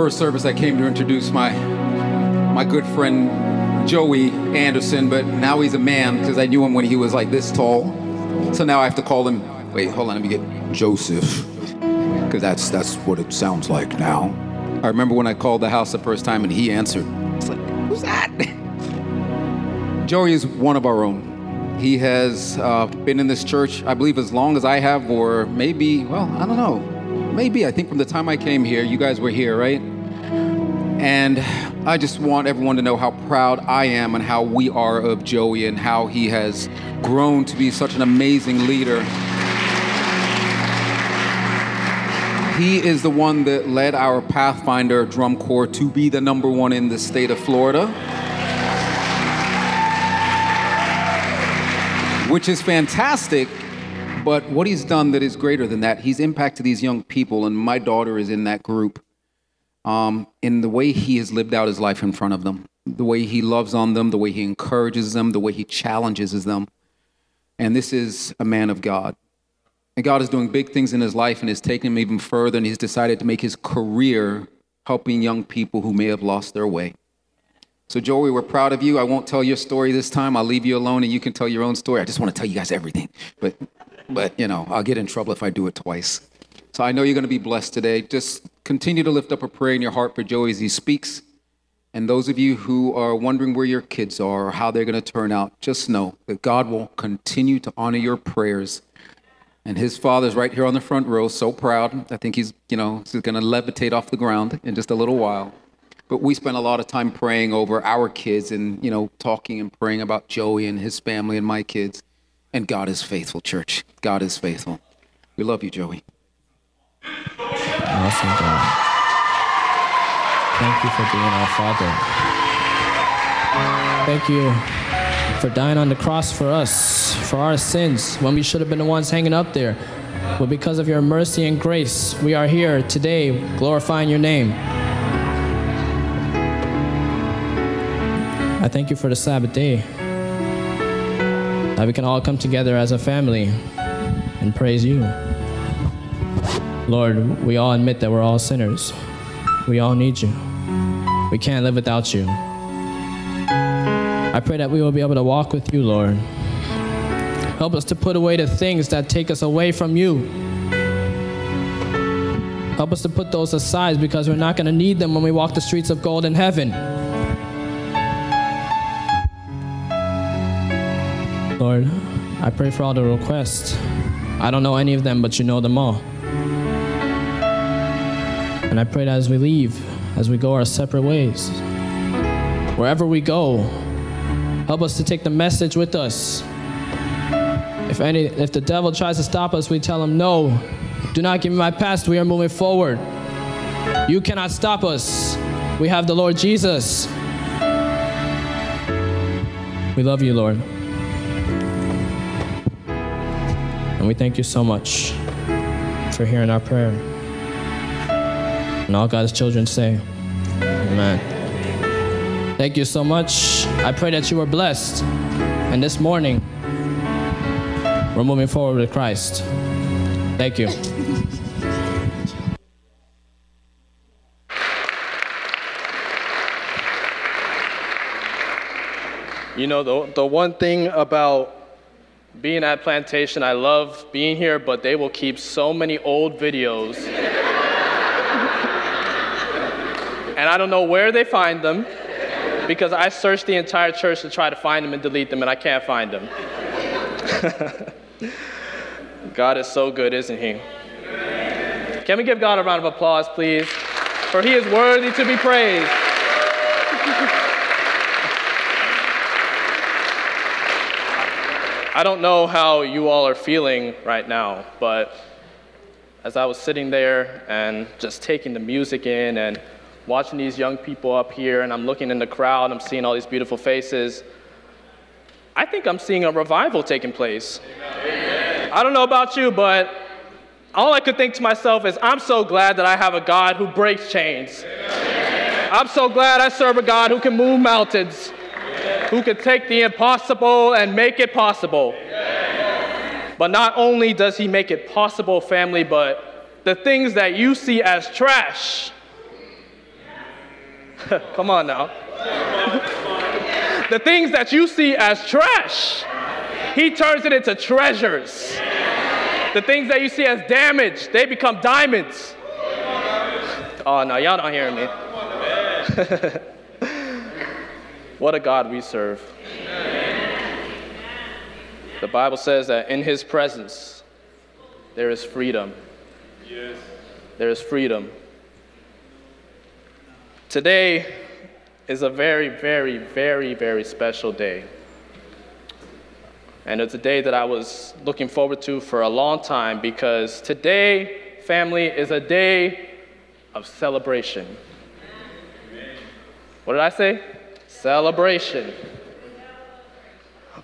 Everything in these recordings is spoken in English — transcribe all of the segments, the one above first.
First service, I came to introduce my my good friend Joey Anderson, but now he's a man because I knew him when he was like this tall. So now I have to call him. Wait, hold on, let me get Joseph, because that's that's what it sounds like now. I remember when I called the house the first time and he answered. It's like, who's that? Joey is one of our own. He has uh, been in this church, I believe, as long as I have, or maybe, well, I don't know. Maybe, I think from the time I came here, you guys were here, right? And I just want everyone to know how proud I am and how we are of Joey and how he has grown to be such an amazing leader. He is the one that led our Pathfinder drum corps to be the number one in the state of Florida. Which is fantastic, but what he's done that is greater than that, he's impacted these young people, and my daughter is in that group. Um, in the way he has lived out his life in front of them, the way he loves on them, the way he encourages them, the way he challenges them. And this is a man of God. And God is doing big things in his life and is taken him even further, and he's decided to make his career helping young people who may have lost their way. So, Joey, we're proud of you. I won't tell your story this time. I'll leave you alone and you can tell your own story. I just want to tell you guys everything. But, but you know, I'll get in trouble if I do it twice. So I know you're going to be blessed today. Just continue to lift up a prayer in your heart for Joey as he speaks. And those of you who are wondering where your kids are or how they're going to turn out, just know that God will continue to honor your prayers. And his father's right here on the front row, so proud. I think he's, you know, he's going to levitate off the ground in just a little while. But we spent a lot of time praying over our kids and, you know, talking and praying about Joey and his family and my kids. And God is faithful, church. God is faithful. We love you, Joey. Awesome, God. Thank you for being our Father. Thank you for dying on the cross for us, for our sins, when we should have been the ones hanging up there. But because of your mercy and grace, we are here today glorifying your name. I thank you for the Sabbath day. That we can all come together as a family and praise you. Lord, we all admit that we're all sinners. We all need you. We can't live without you. I pray that we will be able to walk with you, Lord. Help us to put away the things that take us away from you. Help us to put those aside because we're not going to need them when we walk the streets of gold in heaven. Lord, I pray for all the requests. I don't know any of them, but you know them all. And I pray that as we leave, as we go our separate ways, wherever we go, help us to take the message with us. If any if the devil tries to stop us, we tell him, "No. Do not give me my past. We are moving forward. You cannot stop us. We have the Lord Jesus." We love you, Lord. And we thank you so much for hearing our prayer. And all God's children say, Amen. Thank you so much. I pray that you are blessed. And this morning, we're moving forward with Christ. Thank you. You know, the, the one thing about being at Plantation, I love being here, but they will keep so many old videos. And I don't know where they find them because I searched the entire church to try to find them and delete them, and I can't find them. God is so good, isn't He? Can we give God a round of applause, please? For He is worthy to be praised. I don't know how you all are feeling right now, but as I was sitting there and just taking the music in and watching these young people up here, and I'm looking in the crowd, I'm seeing all these beautiful faces. I think I'm seeing a revival taking place. Amen. I don't know about you, but all I could think to myself is, I'm so glad that I have a God who breaks chains. Amen. I'm so glad I serve a God who can move mountains, Amen. who can take the impossible and make it possible. But not only does he make it possible, family, but the things that you see as trash. Come on now. the things that you see as trash, he turns it into treasures. The things that you see as damage, they become diamonds. Oh, no, y'all don't hearing me. what a God we serve. The Bible says that in his presence there is freedom. Yes. There is freedom. Today is a very, very, very, very special day. And it's a day that I was looking forward to for a long time because today, family, is a day of celebration. What did I say? Celebration.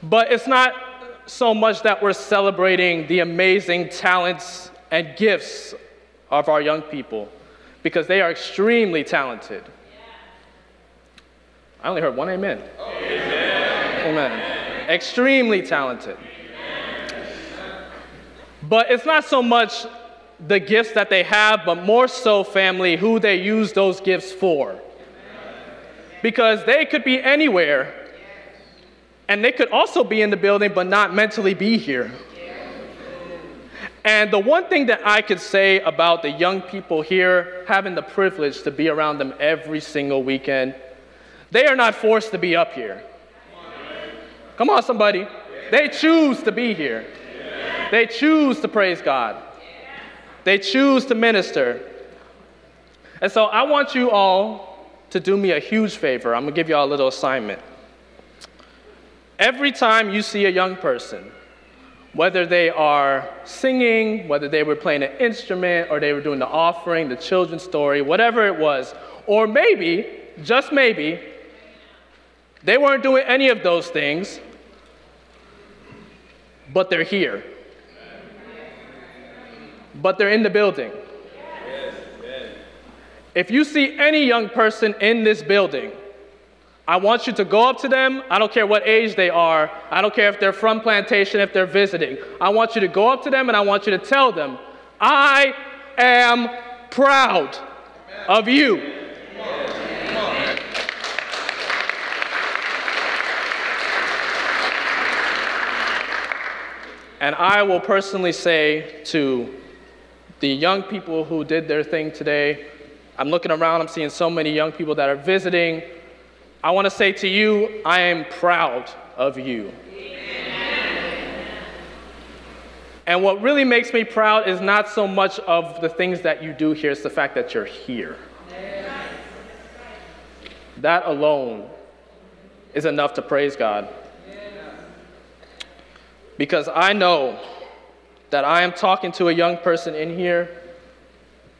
But it's not so much that we're celebrating the amazing talents and gifts of our young people because they are extremely talented. I only heard one amen. Amen. amen. Extremely talented. But it's not so much the gifts that they have, but more so, family, who they use those gifts for. Because they could be anywhere and they could also be in the building but not mentally be here. And the one thing that I could say about the young people here, having the privilege to be around them every single weekend, they are not forced to be up here. Come on, somebody. They choose to be here. They choose to praise God. They choose to minister. And so I want you all to do me a huge favor. I'm going to give you all a little assignment. Every time you see a young person, whether they are singing, whether they were playing an instrument, or they were doing the offering, the children's story, whatever it was, or maybe, just maybe, they weren't doing any of those things, but they're here. But they're in the building. If you see any young person in this building, I want you to go up to them. I don't care what age they are. I don't care if they're from plantation, if they're visiting. I want you to go up to them and I want you to tell them, I am proud of you. And I will personally say to the young people who did their thing today, I'm looking around, I'm seeing so many young people that are visiting I want to say to you, I am proud of you. And what really makes me proud is not so much of the things that you do here, it's the fact that you're here. That alone is enough to praise God. Because I know that I am talking to a young person in here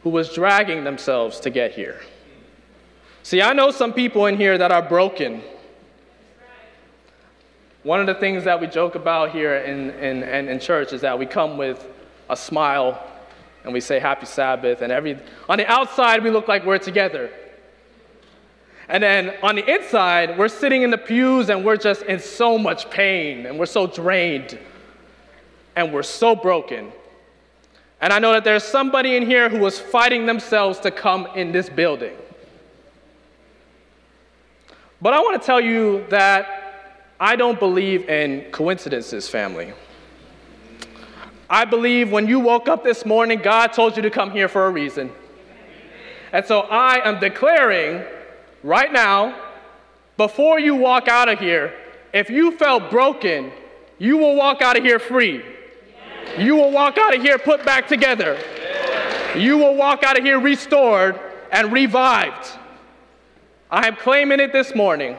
who was dragging themselves to get here. See, I know some people in here that are broken. One of the things that we joke about here in, in, in, in church is that we come with a smile and we say happy Sabbath, and every, on the outside, we look like we're together. And then on the inside, we're sitting in the pews and we're just in so much pain and we're so drained and we're so broken. And I know that there's somebody in here who was fighting themselves to come in this building. But I want to tell you that I don't believe in coincidences, family. I believe when you woke up this morning, God told you to come here for a reason. And so I am declaring right now, before you walk out of here, if you felt broken, you will walk out of here free. You will walk out of here put back together. You will walk out of here restored and revived. I am claiming it this morning.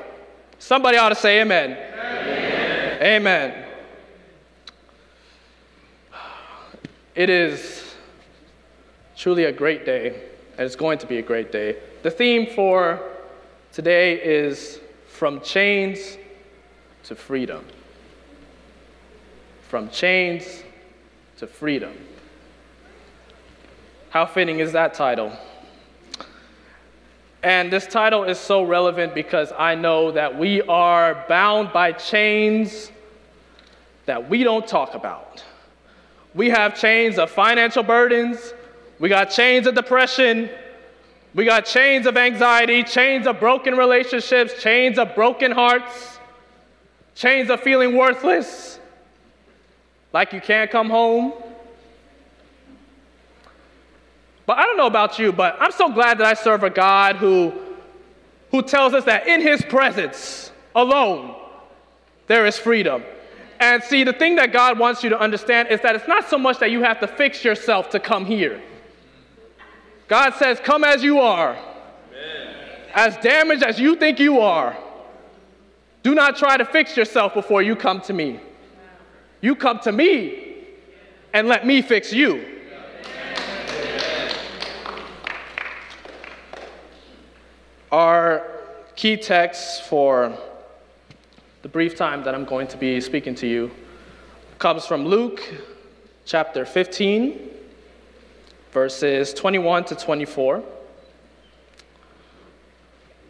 Somebody ought to say amen. Amen. amen. It is truly a great day and it's going to be a great day. The theme for today is From Chains to Freedom. From Chains to Freedom. How fitting is that title? And this title is so relevant because I know that we are bound by chains that we don't talk about. We have chains of financial burdens, we got chains of depression, we got chains of anxiety, chains of broken relationships, chains of broken hearts, chains of feeling worthless, like you can't come home. But I don't know about you, but I'm so glad that I serve a God who, who tells us that in his presence alone, there is freedom. And see, the thing that God wants you to understand is that it's not so much that you have to fix yourself to come here. God says, Come as you are, Amen. as damaged as you think you are. Do not try to fix yourself before you come to me. You come to me and let me fix you. Our key text for the brief time that I'm going to be speaking to you comes from Luke chapter 15, verses 21 to 24.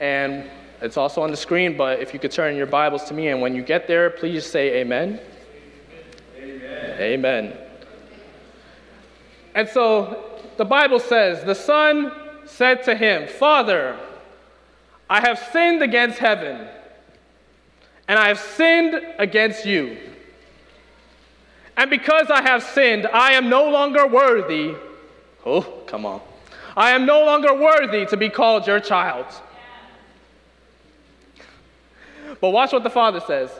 And it's also on the screen, but if you could turn your Bibles to me, and when you get there, please say amen. Amen. And so the Bible says, The son said to him, Father, I have sinned against heaven, and I have sinned against you. And because I have sinned, I am no longer worthy Oh, come on. I am no longer worthy to be called your child. But watch what the father says.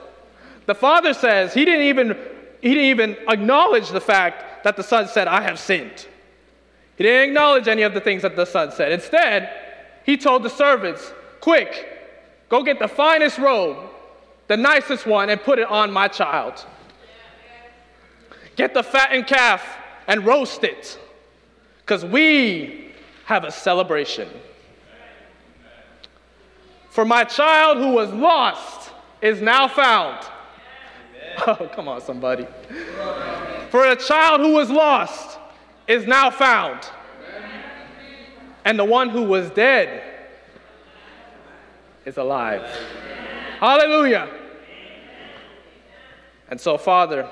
The father says he didn't even he didn't even acknowledge the fact that the son said, I have sinned. He didn't acknowledge any of the things that the son said. Instead, he told the servants, Quick, go get the finest robe, the nicest one, and put it on my child. Get the fattened calf and roast it because we have a celebration. For my child who was lost is now found. Oh, come on, somebody. For a child who was lost is now found. And the one who was dead is alive. Hallelujah. And so, Father,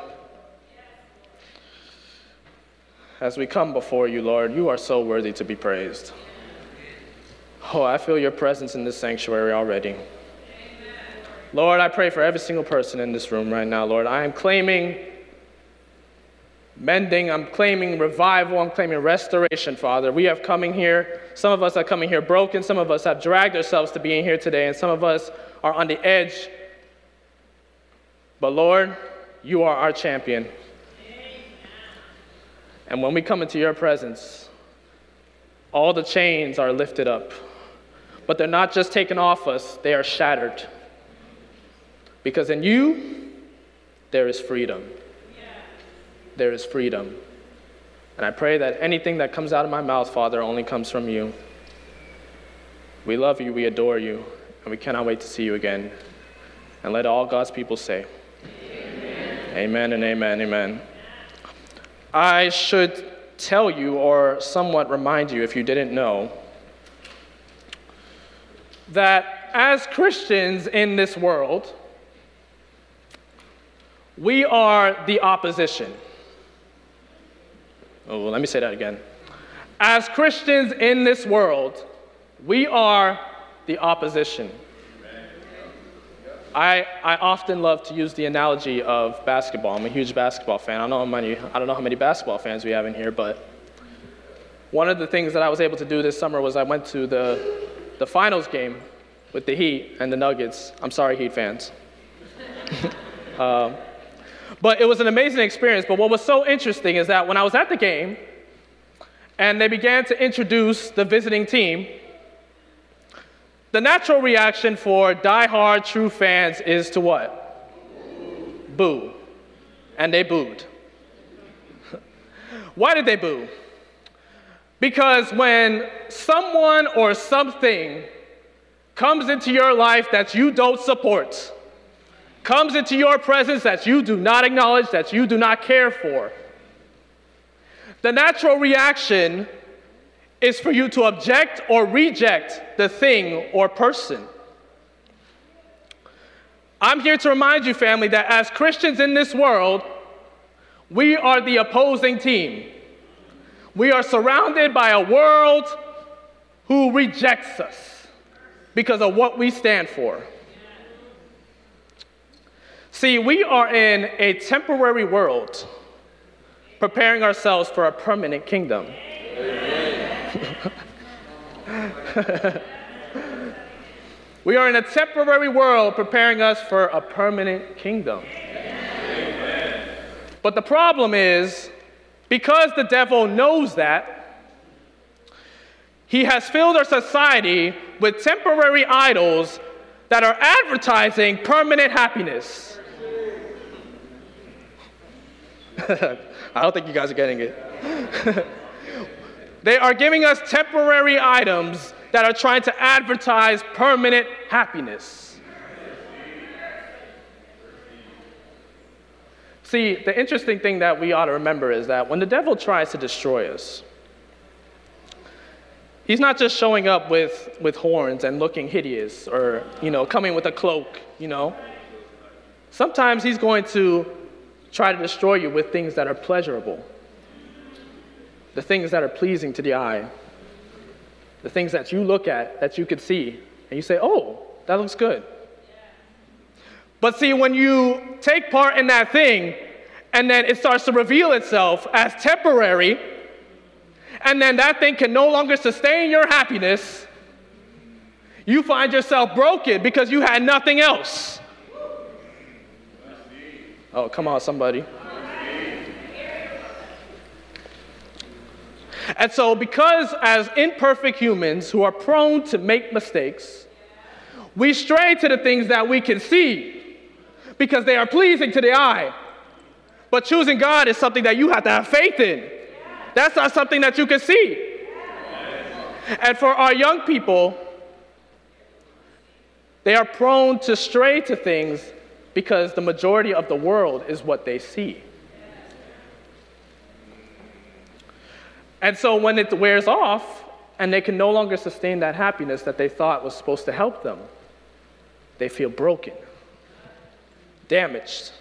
as we come before you, Lord, you are so worthy to be praised. Oh, I feel your presence in this sanctuary already. Lord, I pray for every single person in this room right now, Lord. I am claiming mending, I'm claiming revival, I'm claiming restoration, Father. We have coming here, some of us are coming here broken, some of us have dragged ourselves to being here today, and some of us are on the edge. But Lord, you are our champion. And when we come into your presence, all the chains are lifted up. But they're not just taken off us, they are shattered. Because in you, there is freedom. There is freedom. And I pray that anything that comes out of my mouth, Father, only comes from you. We love you, we adore you, and we cannot wait to see you again. And let all God's people say, Amen, amen and amen, amen. I should tell you, or somewhat remind you if you didn't know, that as Christians in this world, we are the opposition. Oh, well, let me say that again. As Christians in this world, we are the opposition. I, I often love to use the analogy of basketball. I'm a huge basketball fan. I don't know how many, I don't know how many basketball fans we have in here, but one of the things that I was able to do this summer was I went to the, the finals game with the Heat and the Nuggets. I'm sorry, Heat fans. um, but it was an amazing experience. But what was so interesting is that when I was at the game and they began to introduce the visiting team, the natural reaction for die-hard true fans is to what? Boo. And they booed. Why did they boo? Because when someone or something comes into your life that you don't support, comes into your presence that you do not acknowledge, that you do not care for, the natural reaction is for you to object or reject the thing or person. I'm here to remind you, family, that as Christians in this world, we are the opposing team. We are surrounded by a world who rejects us because of what we stand for. See, we are in a temporary world preparing ourselves for a permanent kingdom. we are in a temporary world preparing us for a permanent kingdom. But the problem is, because the devil knows that, he has filled our society with temporary idols that are advertising permanent happiness. I don't think you guys are getting it. they are giving us temporary items that are trying to advertise permanent happiness. See, the interesting thing that we ought to remember is that when the devil tries to destroy us, he's not just showing up with, with horns and looking hideous or, you know, coming with a cloak, you know. Sometimes he's going to try to destroy you with things that are pleasurable, the things that are pleasing to the eye, the things that you look at that you could see, and you say, oh, that looks good. But see, when you take part in that thing, and then it starts to reveal itself as temporary, and then that thing can no longer sustain your happiness, you find yourself broken because you had nothing else. Oh, come on, somebody. And so, because as imperfect humans who are prone to make mistakes, we stray to the things that we can see because they are pleasing to the eye. But choosing God is something that you have to have faith in. That's not something that you can see. And for our young people, they are prone to stray to things because the majority of the world is what they see. And so when it wears off and they can no longer sustain that happiness that they thought was supposed to help them, they feel broken damaged.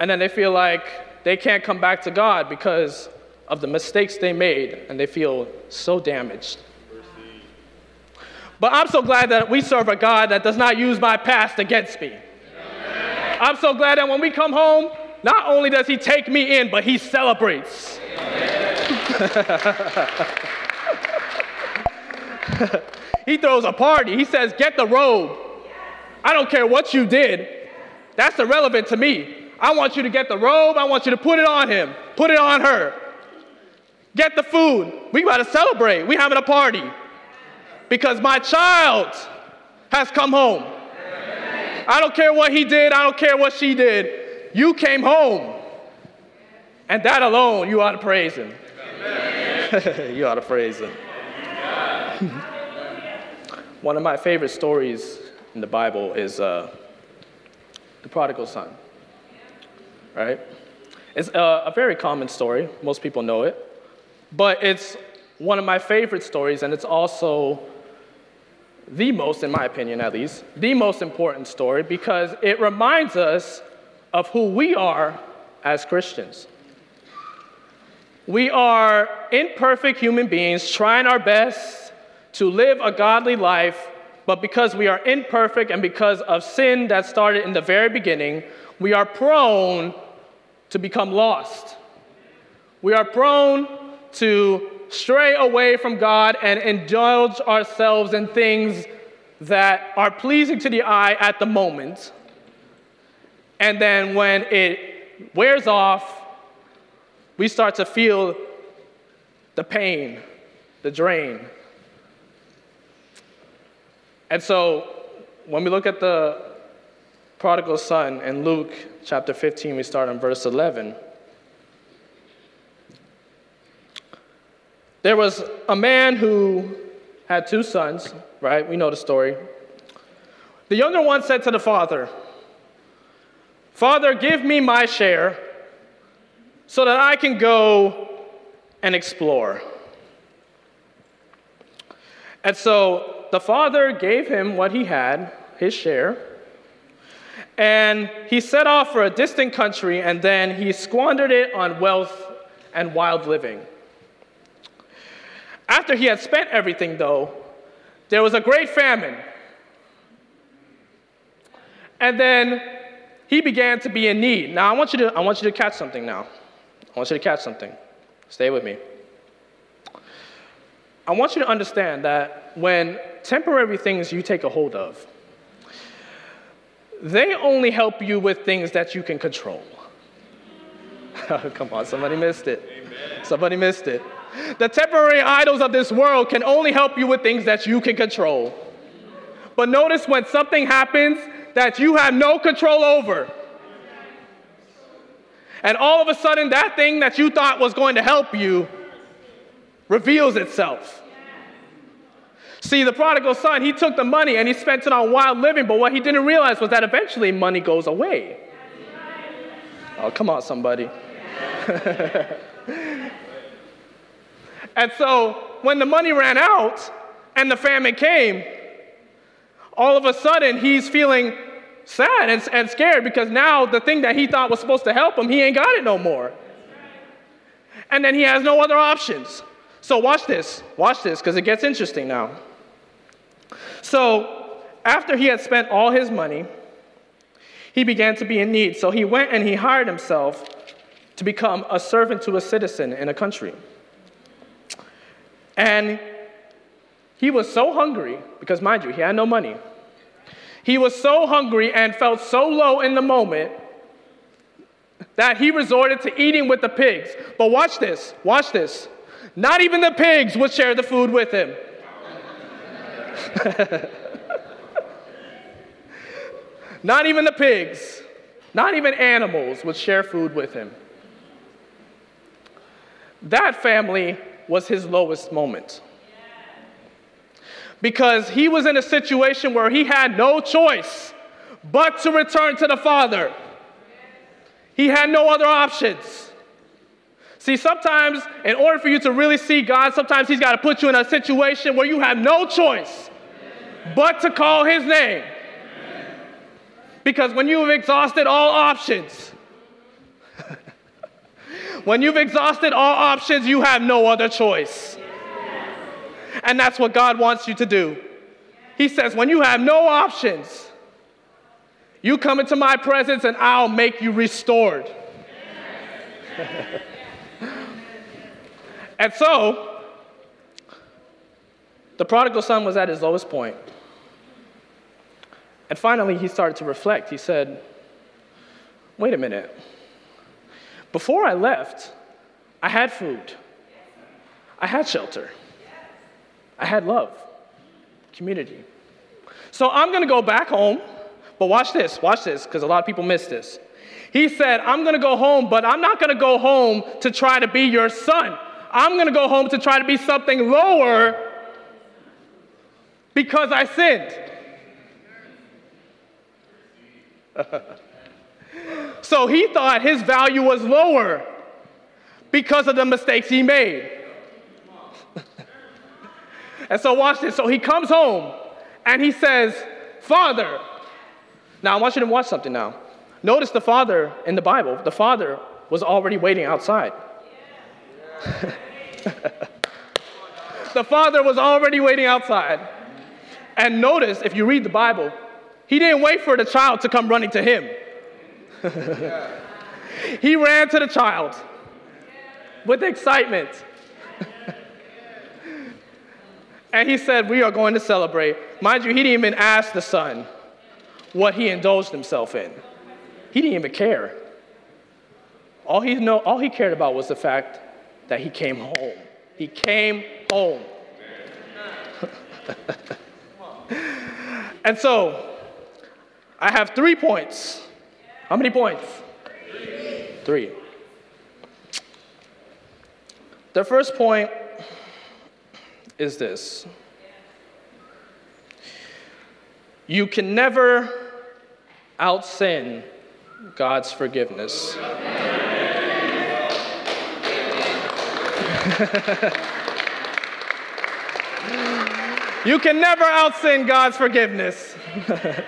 And then they feel like they can't come back to God because of the mistakes they made, and they feel so damaged. But I'm so glad that we serve a God that does not use my past against me. I'm so glad that when we come home, not only does He take me in, but He celebrates. he throws a party. He says, Get the robe. I don't care what you did. That's irrelevant to me. I want you to get the robe. I want you to put it on him, put it on her. Get the food. We got to celebrate. We having a party because my child has come home. I don't care what he did. I don't care what she did. You came home. And that alone, you ought to praise him. you ought to praise him. One of my favorite stories in the Bible is uh, the prodigal son, right? It's a, a very common story. Most people know it. But it's one of my favorite stories, and it's also the most, in my opinion at least, the most important story because it reminds us of who we are as Christians. We are imperfect human beings trying our best to live a godly life but because we are imperfect and because of sin that started in the very beginning, we are prone to become lost. We are prone to stray away from God and indulge ourselves in things that are pleasing to the eye at the moment. And then when it wears off, we start to feel the pain, the drain, and so when we look at the prodigal son in Luke chapter 15, we start in verse 11. There was a man who had two sons, right? We know the story. The younger one said to the father, Father, give me my share so that I can go and explore. And so the father gave him what he had, his share, and he set off for a distant country and then he squandered it on wealth and wild living. After he had spent everything, though, there was a great famine. And then he began to be in need. Now, I want you to, I want you to catch something now. I want you to catch something. Stay with me. I want you to understand that when temporary things you take a hold of, they only help you with things that you can control. Come on, somebody missed it. Amen. Somebody missed it. The temporary idols of this world can only help you with things that you can control. But notice when something happens that you have no control over, and all of a sudden that thing that you thought was going to help you reveals itself. See, the prodigal son, he took the money and he spent it on wild living, but what he didn't realize was that eventually money goes away. Oh, come on, somebody. and so when the money ran out and the famine came, all of a sudden he's feeling sad and, and scared because now the thing that he thought was supposed to help him, he ain't got it no more. And then he has no other options. So watch this. Watch this because it gets interesting now. So, after he had spent all his money, he began to be in need. So he went and he hired himself to become a servant to a citizen in a country. And he was so hungry, because mind you, he had no money. He was so hungry and felt so low in the moment that he resorted to eating with the pigs. But watch this, watch this. Not even the pigs would share the food with him. not even the pigs, not even animals would share food with him. That family was his lowest moment. Because he was in a situation where he had no choice but to return to the Father. He had no other options. See, sometimes in order for you to really see God, sometimes He's got to put you in a situation where you have no choice but to call His name. Because when you've exhausted all options, when you've exhausted all options, you have no other choice. And that's what God wants you to do. He says, when you have no options, you come into my presence and I'll make you restored. And so, the prodigal son was at his lowest point. And finally, he started to reflect. He said, Wait a minute. Before I left, I had food, I had shelter, I had love, community. So I'm gonna go back home, but watch this, watch this, because a lot of people miss this. He said, I'm gonna go home, but I'm not gonna go home to try to be your son. I'm going to go home to try to be something lower because I sinned. so he thought his value was lower because of the mistakes he made. and so, watch this. So he comes home and he says, Father. Now, I want you to watch something now. Notice the father in the Bible, the father was already waiting outside. the father was already waiting outside. And notice, if you read the Bible, he didn't wait for the child to come running to him. He ran to the child with excitement. and he said, We are going to celebrate. Mind you, he didn't even ask the son what he indulged himself in. He didn't even care. All he, know, all he cared about was the fact that he came home. He came home. and so, I have three points. How many points? Three. three. The first point is this you can never out sin God's forgiveness. you can never out sin God's forgiveness.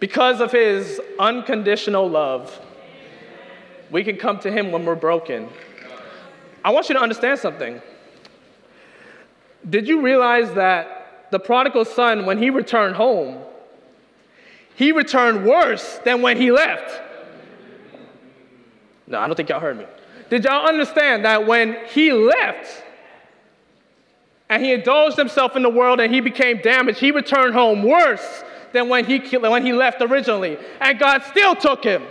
because of his unconditional love, we can come to him when we're broken. I want you to understand something. Did you realize that the prodigal son, when he returned home, he returned worse than when he left? No, I don't think y'all heard me. Did y'all understand that when he left and he indulged himself in the world and he became damaged, he returned home worse than when he, when he left originally? And God still took him.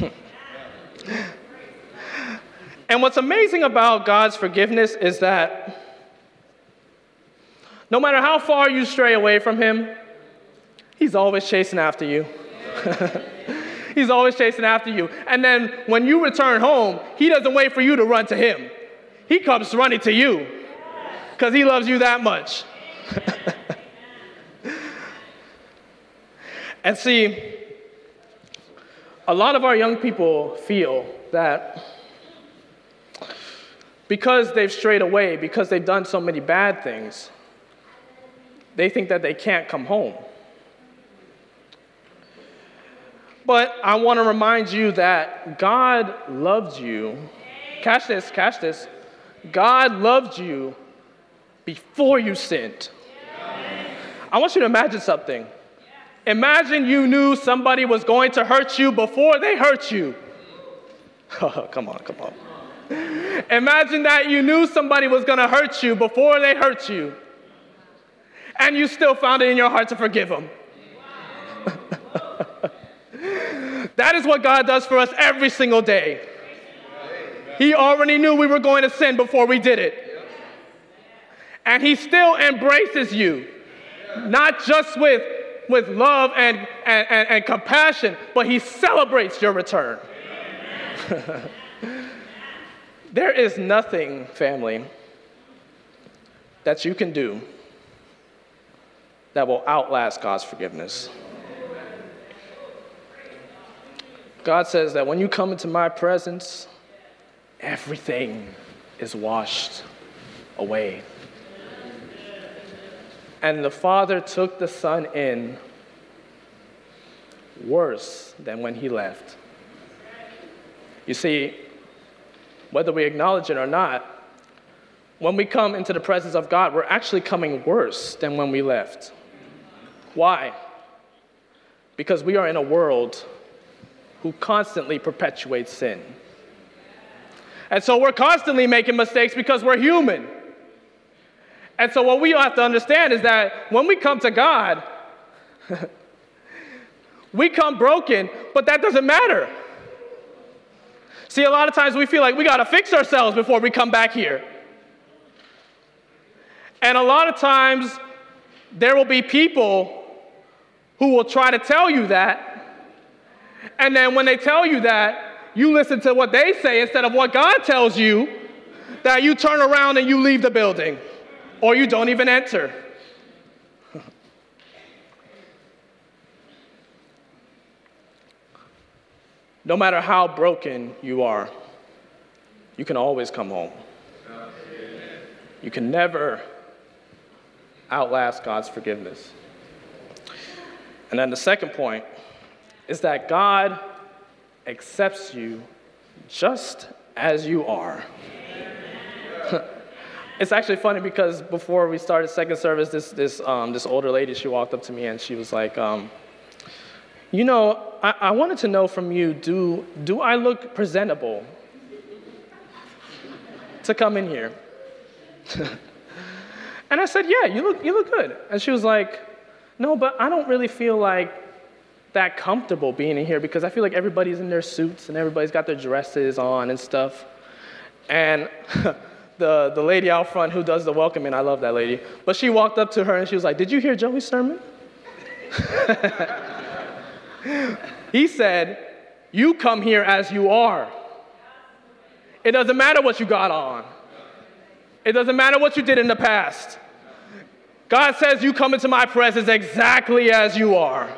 and what's amazing about God's forgiveness is that no matter how far you stray away from Him, He's always chasing after you. He's always chasing after you. And then when you return home, He doesn't wait for you to run to Him, He comes running to you because He loves you that much. and see, a lot of our young people feel that because they've strayed away, because they've done so many bad things, they think that they can't come home. But I want to remind you that God loved you. Catch this, catch this. God loved you before you sinned. I want you to imagine something. Imagine you knew somebody was going to hurt you before they hurt you. Oh, come on, come on. Imagine that you knew somebody was going to hurt you before they hurt you, and you still found it in your heart to forgive them. that is what God does for us every single day. He already knew we were going to sin before we did it. And He still embraces you, not just with, with love and, and, and, and compassion, but He celebrates your return. there is nothing, family, that you can do that will outlast God's forgiveness. God says that when you come into my presence, everything is washed away. And the Father took the Son in worse than when he left. You see, whether we acknowledge it or not, when we come into the presence of God, we're actually coming worse than when we left. Why? Because we are in a world who constantly perpetuates sin. And so we're constantly making mistakes because we're human. And so what we have to understand is that when we come to God, we come broken, but that doesn't matter. See, a lot of times we feel like we got to fix ourselves before we come back here. And a lot of times there will be people who will try to tell you that, and then when they tell you that, you listen to what they say instead of what God tells you, that you turn around and you leave the building or you don't even enter. no matter how broken you are, you can always come home. You can never outlast God's forgiveness. And then the second point is that God accepts you just as you are. it's actually funny because before we started second service, this, this, um, this older lady, she walked up to me and she was like, um, you know, I, I wanted to know from you, do, do I look presentable to come in here? and I said, yeah, you look, you look good. And she was like, no, but I don't really feel like that comfortable being in here because I feel like everybody's in their suits and everybody's got their dresses on and stuff. And the, the lady out front who does the welcoming, I love that lady, but she walked up to her and she was like, Did you hear Joey's sermon? he said, You come here as you are. It doesn't matter what you got on. It doesn't matter what you did in the past. God says you come into my presence exactly as you are.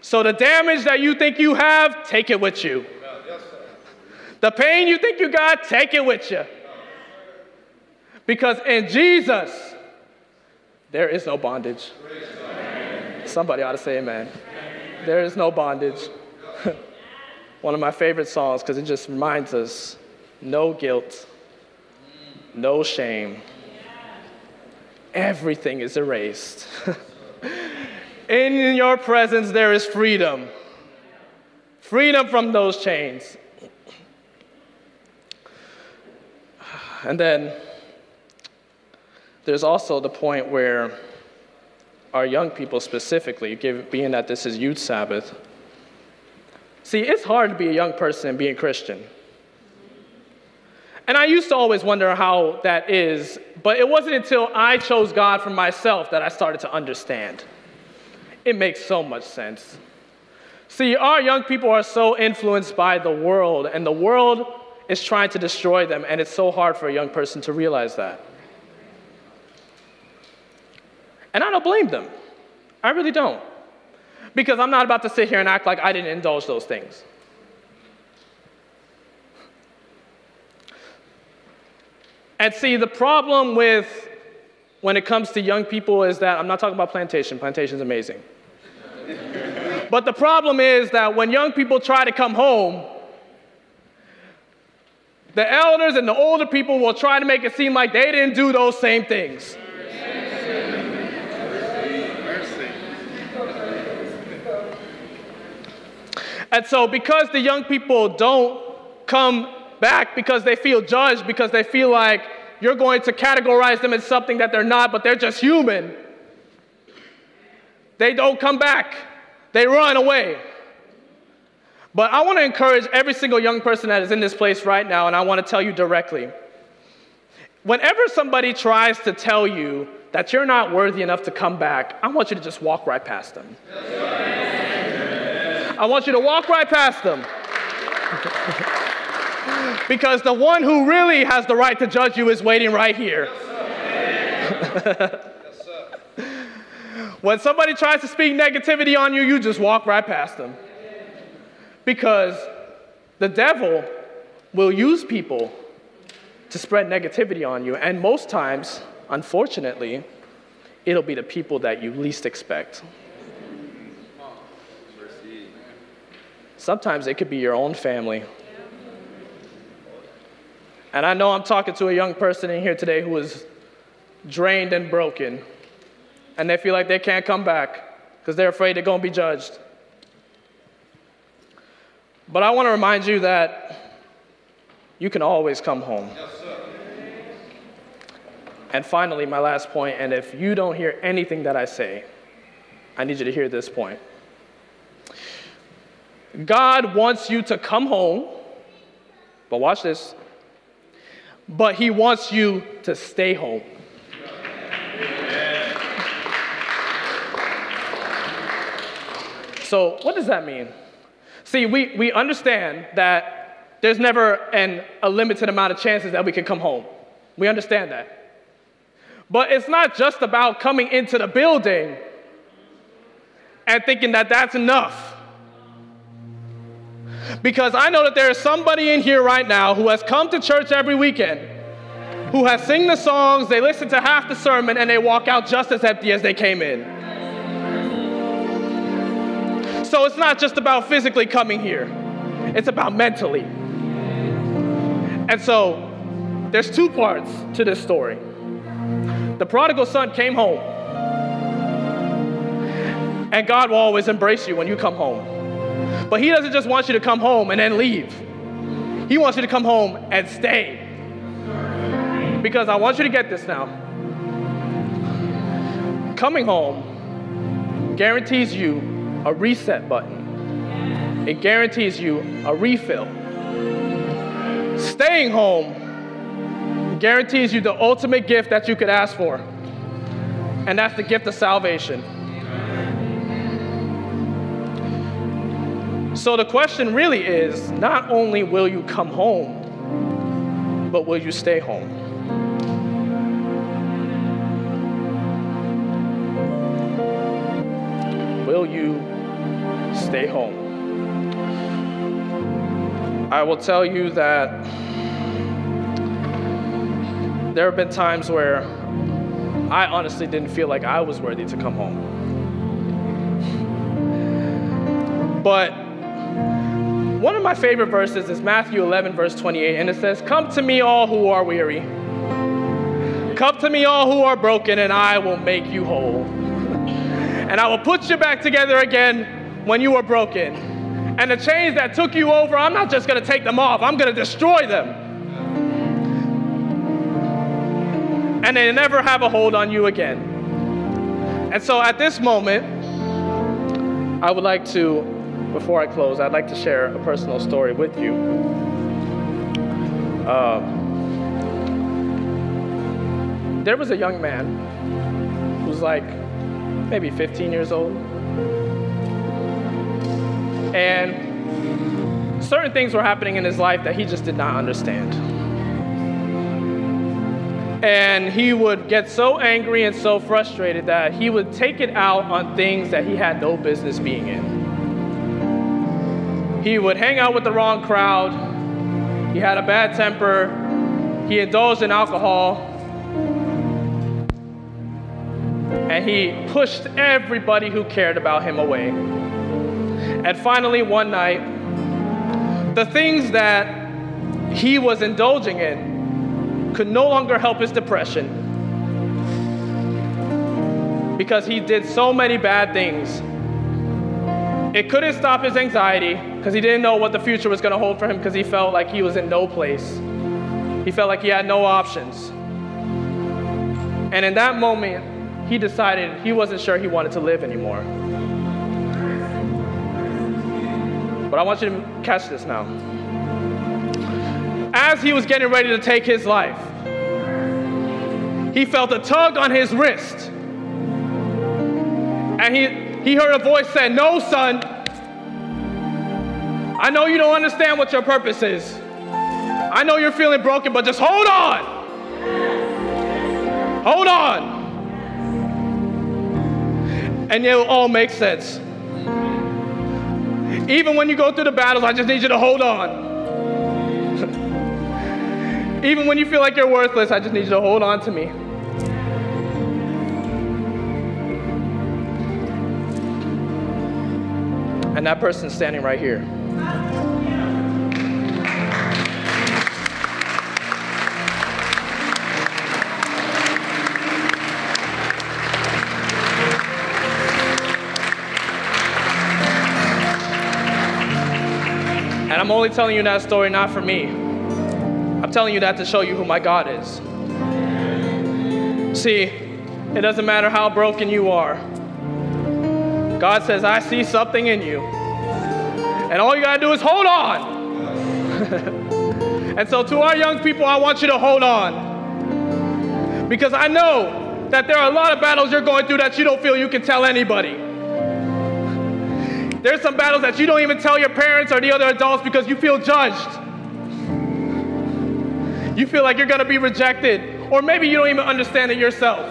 So the damage that you think you have, take it with you. The pain you think you got, take it with you. Because in Jesus, there is no bondage. Somebody ought to say amen. There is no bondage. One of my favorite songs because it just reminds us no guilt, no shame. Everything is erased. In your presence, there is freedom. Freedom from those chains. And then there's also the point where our young people specifically, being that this is Youth Sabbath, see, it's hard to be a young person and being Christian. And I used to always wonder how that is, but it wasn't until I chose God for myself that I started to understand. It makes so much sense. See, our young people are so influenced by the world, and the world is trying to destroy them, and it's so hard for a young person to realize that. And I don't blame them. I really don't. Because I'm not about to sit here and act like I didn't indulge those things. And see, the problem with when it comes to young people is that I'm not talking about plantation, plantation is amazing. but the problem is that when young people try to come home, the elders and the older people will try to make it seem like they didn't do those same things. And so, because the young people don't come back because they feel judged, because they feel like you're going to categorize them as something that they're not, but they're just human. They don't come back, they run away. But I want to encourage every single young person that is in this place right now, and I want to tell you directly. Whenever somebody tries to tell you that you're not worthy enough to come back, I want you to just walk right past them. I want you to walk right past them. because the one who really has the right to judge you is waiting right here. when somebody tries to speak negativity on you, you just walk right past them. Because the devil will use people to spread negativity on you, and most times, unfortunately, it'll be the people that you least expect. Sometimes it could be your own family. And I know I'm talking to a young person in here today who is drained and broken, and they feel like they can't come back because they're afraid they're going to be judged. But I want to remind you that you can always come home. Yes, and finally, my last point, and if you don't hear anything that I say, I need you to hear this point. God wants you to come home, but watch this but He wants you to stay home. So, what does that mean? See, we, we understand that there's never an, a limited amount of chances that we can come home. We understand that. But it's not just about coming into the building and thinking that that's enough. Because I know that there is somebody in here right now who has come to church every weekend, who has sing the songs, they listen to half the sermon, and they walk out just as empty as they came in. So it's not just about physically coming here, it's about mentally. And so there's two parts to this story. The prodigal son came home. And God will always embrace you when you come home. But He doesn't just want you to come home and then leave. He wants you to come home and stay. Because I want you to get this now. Coming home guarantees you a reset button, it guarantees you a refill. Staying home guarantees you the ultimate gift that you could ask for, and that's the gift of salvation. So the question really is not only will you come home, but will you stay home? Will you stay home? I will tell you that there have been times where I honestly didn't feel like I was worthy to come home. But one of my favorite verses is Matthew 11, verse 28, and it says, Come to me, all who are weary. Come to me, all who are broken, and I will make you whole. and I will put you back together again when you are broken. And the chains that took you over, I'm not just gonna take them off, I'm gonna destroy them. and they never have a hold on you again. And so at this moment, I would like to, before I close, I'd like to share a personal story with you. Uh, there was a young man who was like maybe 15 years old. And certain things were happening in his life that he just did not understand. And he would get so angry and so frustrated that he would take it out on things that he had no business being in. He would hang out with the wrong crowd. He had a bad temper. He indulged in alcohol. And he pushed everybody who cared about him away. And finally, one night, the things that he was indulging in could no longer help his depression because he did so many bad things. It couldn't stop his anxiety because he didn't know what the future was going to hold for him because he felt like he was in no place. He felt like he had no options. And in that moment, he decided he wasn't sure he wanted to live anymore. But I want you to catch this now as he was getting ready to take his life, he felt a tug on his wrist. And he, he heard a voice say, No, son. I know you don't understand what your purpose is. I know you're feeling broken, but just hold on. Hold on. And it will all make sense. Even when you go through the battles, I just need you to hold on. Even when you feel like you're worthless, I just need you to hold on to me. And that person's standing right here. And I'm only telling you that story not for me. I'm telling you that to show you who my God is. See, it doesn't matter how broken you are. God says, I see something in you. And all you got to do is hold on. and so, to our young people, I want you to hold on. Because I know that there are a lot of battles you're going through that you don't feel you can tell anybody. There's some battles that you don't even tell your parents or the other adults because you feel judged. You feel like you're to be rejected, or maybe you don't even understand it yourself.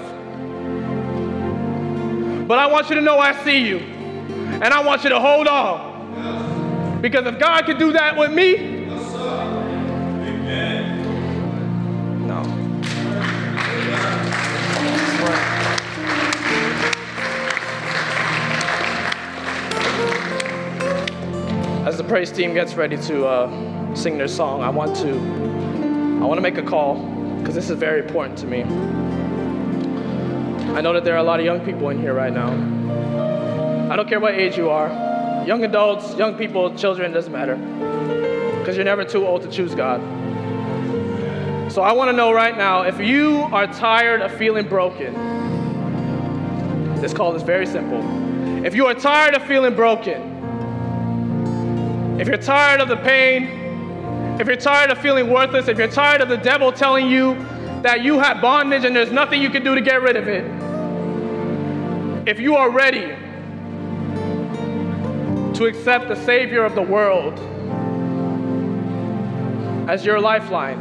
But I want you to know I see you, and I want you to hold on. Because if God can do that with me, no. As the praise team gets ready to uh, sing their song, I want to I want to make a call because this is very important to me. I know that there are a lot of young people in here right now. I don't care what age you are young adults, young people, children, doesn't matter because you're never too old to choose God. So I want to know right now if you are tired of feeling broken, this call is very simple. If you are tired of feeling broken, if you're tired of the pain, if you're tired of feeling worthless, if you're tired of the devil telling you that you have bondage and there's nothing you can do to get rid of it, if you are ready to accept the Savior of the world as your lifeline,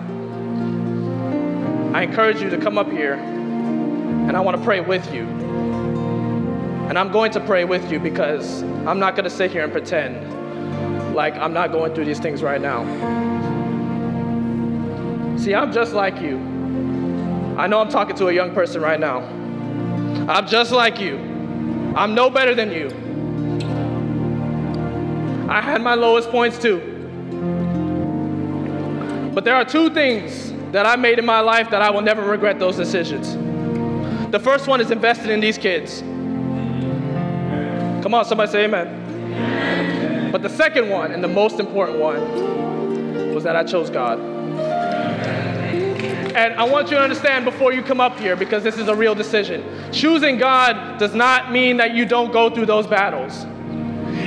I encourage you to come up here and I want to pray with you. And I'm going to pray with you because I'm not going to sit here and pretend like I'm not going through these things right now. See, I'm just like you. I know I'm talking to a young person right now. I'm just like you. I'm no better than you. I had my lowest points too. But there are two things that I made in my life that I will never regret those decisions. The first one is invested in these kids. Come on, somebody say amen. But the second one, and the most important one, was that I chose God. And I want you to understand before you come up here, because this is a real decision. Choosing God does not mean that you don't go through those battles.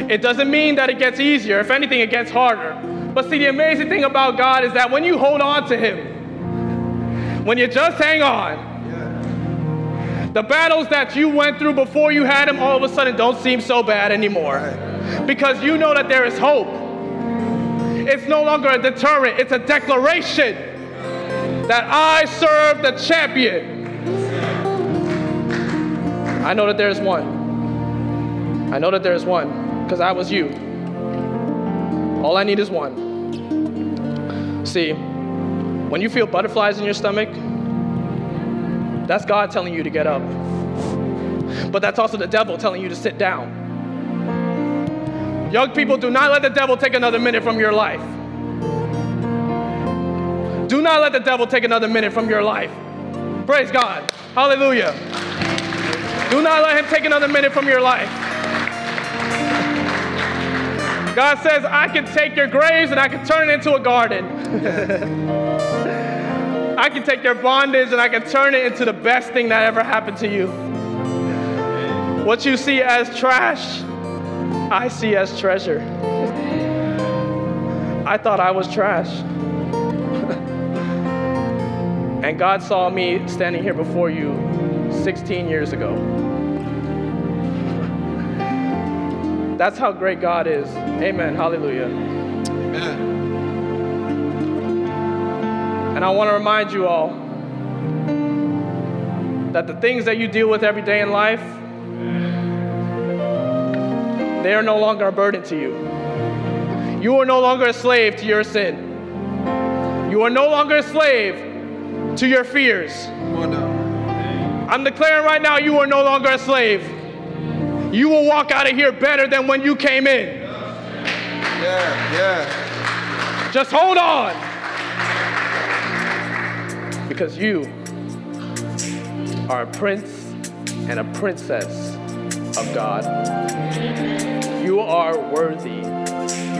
It doesn't mean that it gets easier. If anything, it gets harder. But see, the amazing thing about God is that when you hold on to Him, when you just hang on, the battles that you went through before you had Him all of a sudden don't seem so bad anymore. Because you know that there is hope. It's no longer a deterrent, it's a declaration that I serve the champion. I know that there is one. I know that there is one because I was you. All I need is one. See, when you feel butterflies in your stomach, that's God telling you to get up. But that's also the devil telling you to sit down. Young people, do not let the devil take another minute from your life. Do not let the devil take another minute from your life. Praise God. Hallelujah. Do not let him take another minute from your life. God says, I can take your graves and I can turn it into a garden. I can take your bondage and I can turn it into the best thing that ever happened to you. What you see as trash, I see as treasure. I thought I was trash. and God saw me standing here before you 16 years ago. That's how great God is. Amen. Hallelujah. Amen. And I want to remind you all that the things that you deal with every day in life, they are no longer a burden to you. You are no longer a slave to your sin. You are no longer a slave to your fears. Come on now. I'm declaring right now you are no longer a slave. You will walk out of here better than when you came in. Yeah, yeah. Just hold on. Because you are a prince and a princess of God. You are worthy.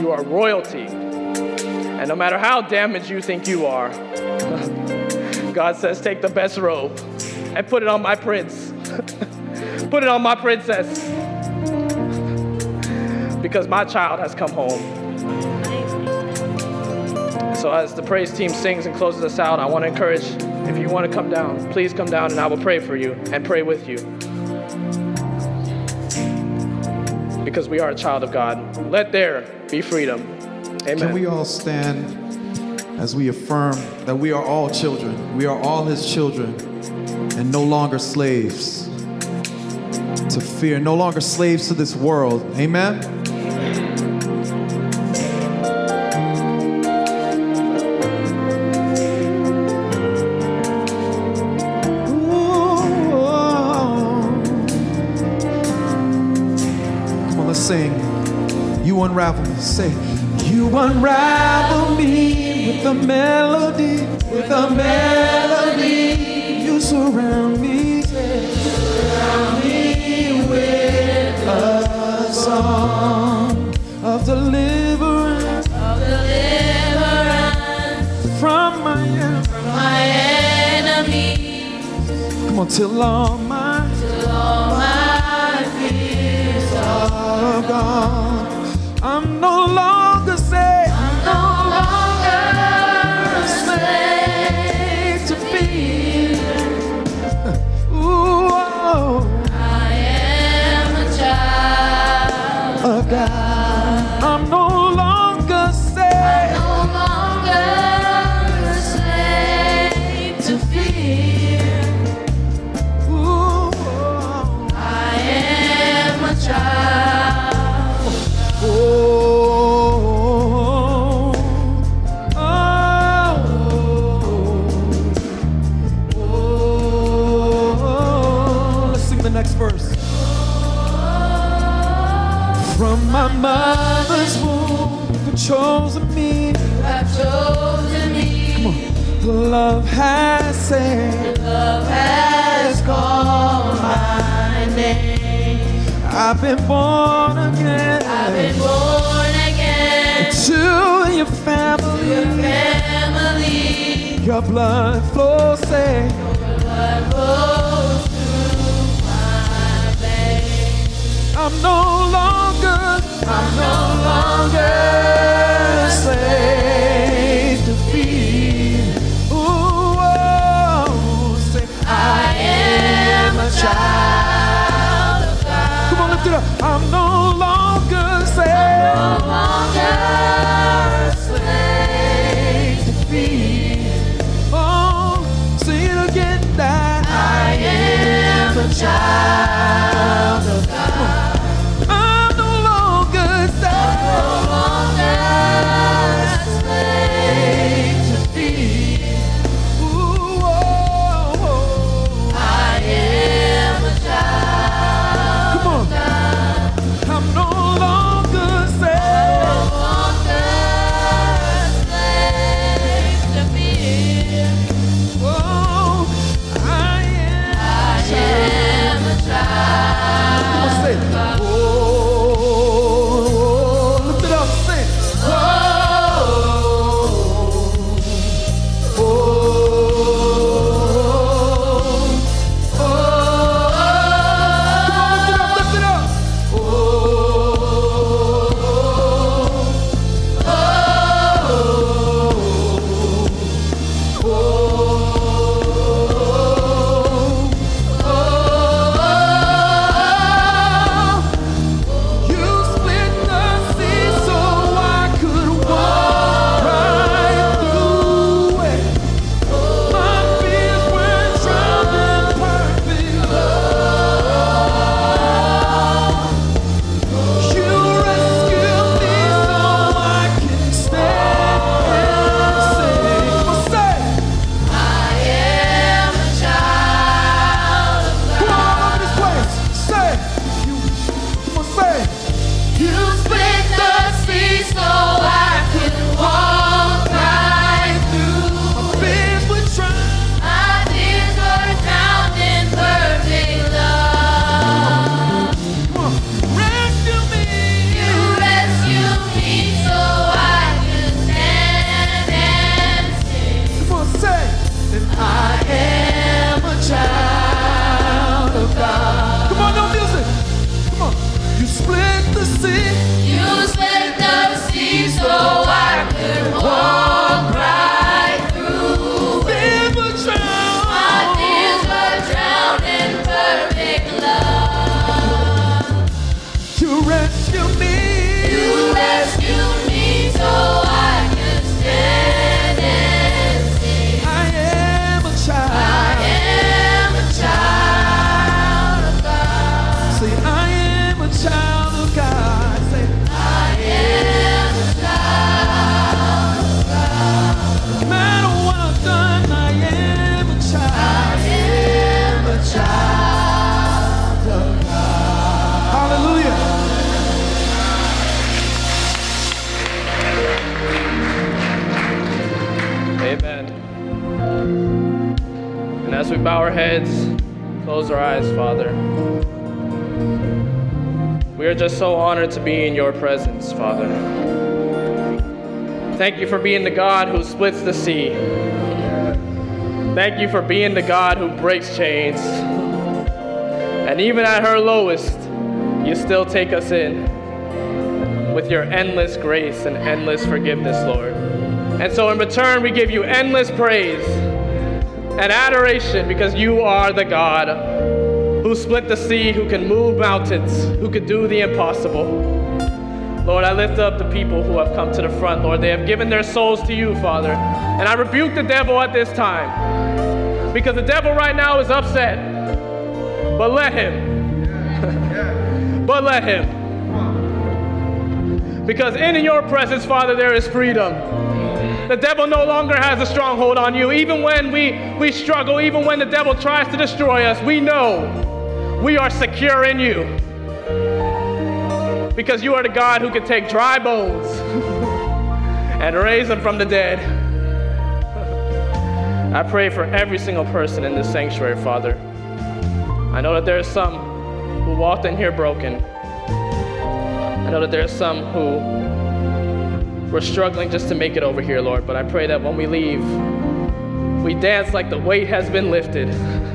You are royalty. And no matter how damaged you think you are, God says, take the best robe and put it on my prince. put it on my princess. Because my child has come home. So as the praise team sings and closes us out, I want to encourage, if you want to come down, please come down and I will pray for you and pray with you. Because we are a child of God. Let there be freedom. Amen. Can we all stand as we affirm that we are all children? We are all his children and no longer slaves to fear, no longer slaves to this world. Amen? Come on, let's sing. You unravel me. Say, You unravel me with a melody, with a melody. You surround of deliverance, from my enemies. My enemy, Come on, till all my all my fears are gone. I'm no longer I'm no longer saved. I'm no longer slave to fear. Ooh, I am a child. Oh, oh, oh, oh. Let's sing the next verse. From my mother chosen me. have chosen me. Come on. The love has saved. Love has called my name. I've been born again. I've been born again. to your family. Family, Your blood flows safe. Your blood flows through my veins. I'm no longer, I'm no longer a slave to fear. Ooh, oh, say, I am a child of God. come on, lift it up. I'm no longer slave No longer a slave to fear. Oh, say it again, that I am a child of God. So honored to be in your presence, Father. Thank you for being the God who splits the sea. Thank you for being the God who breaks chains. And even at her lowest, you still take us in with your endless grace and endless forgiveness, Lord. And so in return, we give you endless praise and adoration because you are the God who split the sea, who can move mountains, who can do the impossible. Lord, I lift up the people who have come to the front, Lord. They have given their souls to you, Father. And I rebuke the devil at this time because the devil right now is upset. But let him. but let him. Because in your presence, Father, there is freedom. The devil no longer has a stronghold on you. Even when we, we struggle, even when the devil tries to destroy us, we know we are secure in you. because you are the God who can take dry bones and raise them from the dead. I pray for every single person in this sanctuary, Father. I know that there are some who walked in here broken. I know that there are some who were struggling just to make it over here, Lord, but I pray that when we leave, we dance like the weight has been lifted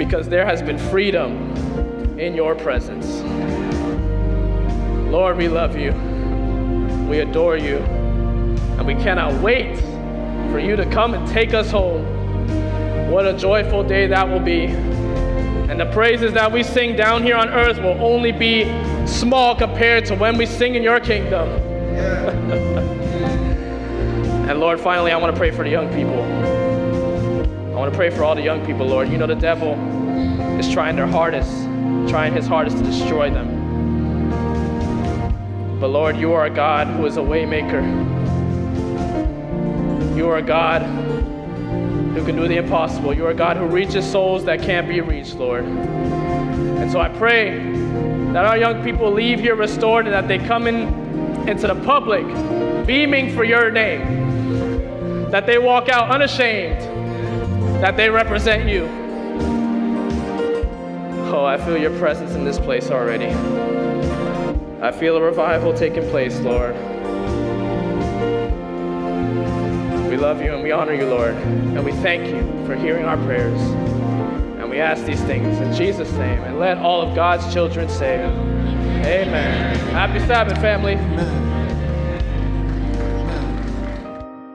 because there has been freedom in your presence. Lord, we love you. We adore you. And we cannot wait for you to come and take us home. What a joyful day that will be. And the praises that we sing down here on earth will only be small compared to when we sing in your kingdom. and Lord, finally, I want to pray for the young people. I want to pray for all the young people, Lord. You know the devil is trying their hardest, trying his hardest to destroy them. But Lord, you are a God who is a waymaker. You are a God who can do the impossible. You are a God who reaches souls that can't be reached, Lord. And so I pray that our young people leave here restored and that they come in into the public beaming for your name. That they walk out unashamed. That they represent you. Oh, I feel your presence in this place already. I feel a revival taking place, Lord. We love you and we honor you, Lord. And we thank you for hearing our prayers. And we ask these things in Jesus' name. And let all of God's children say, Amen. Happy Sabbath, family.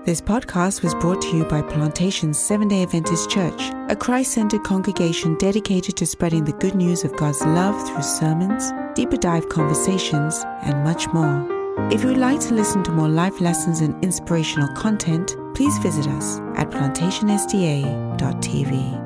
This podcast was brought to you by Plantation Seven day Adventist Church, a Christ centered congregation dedicated to spreading the good news of God's love through sermons, deeper dive conversations, and much more. If you would like to listen to more life lessons and inspirational content, please visit us at plantationsda.tv.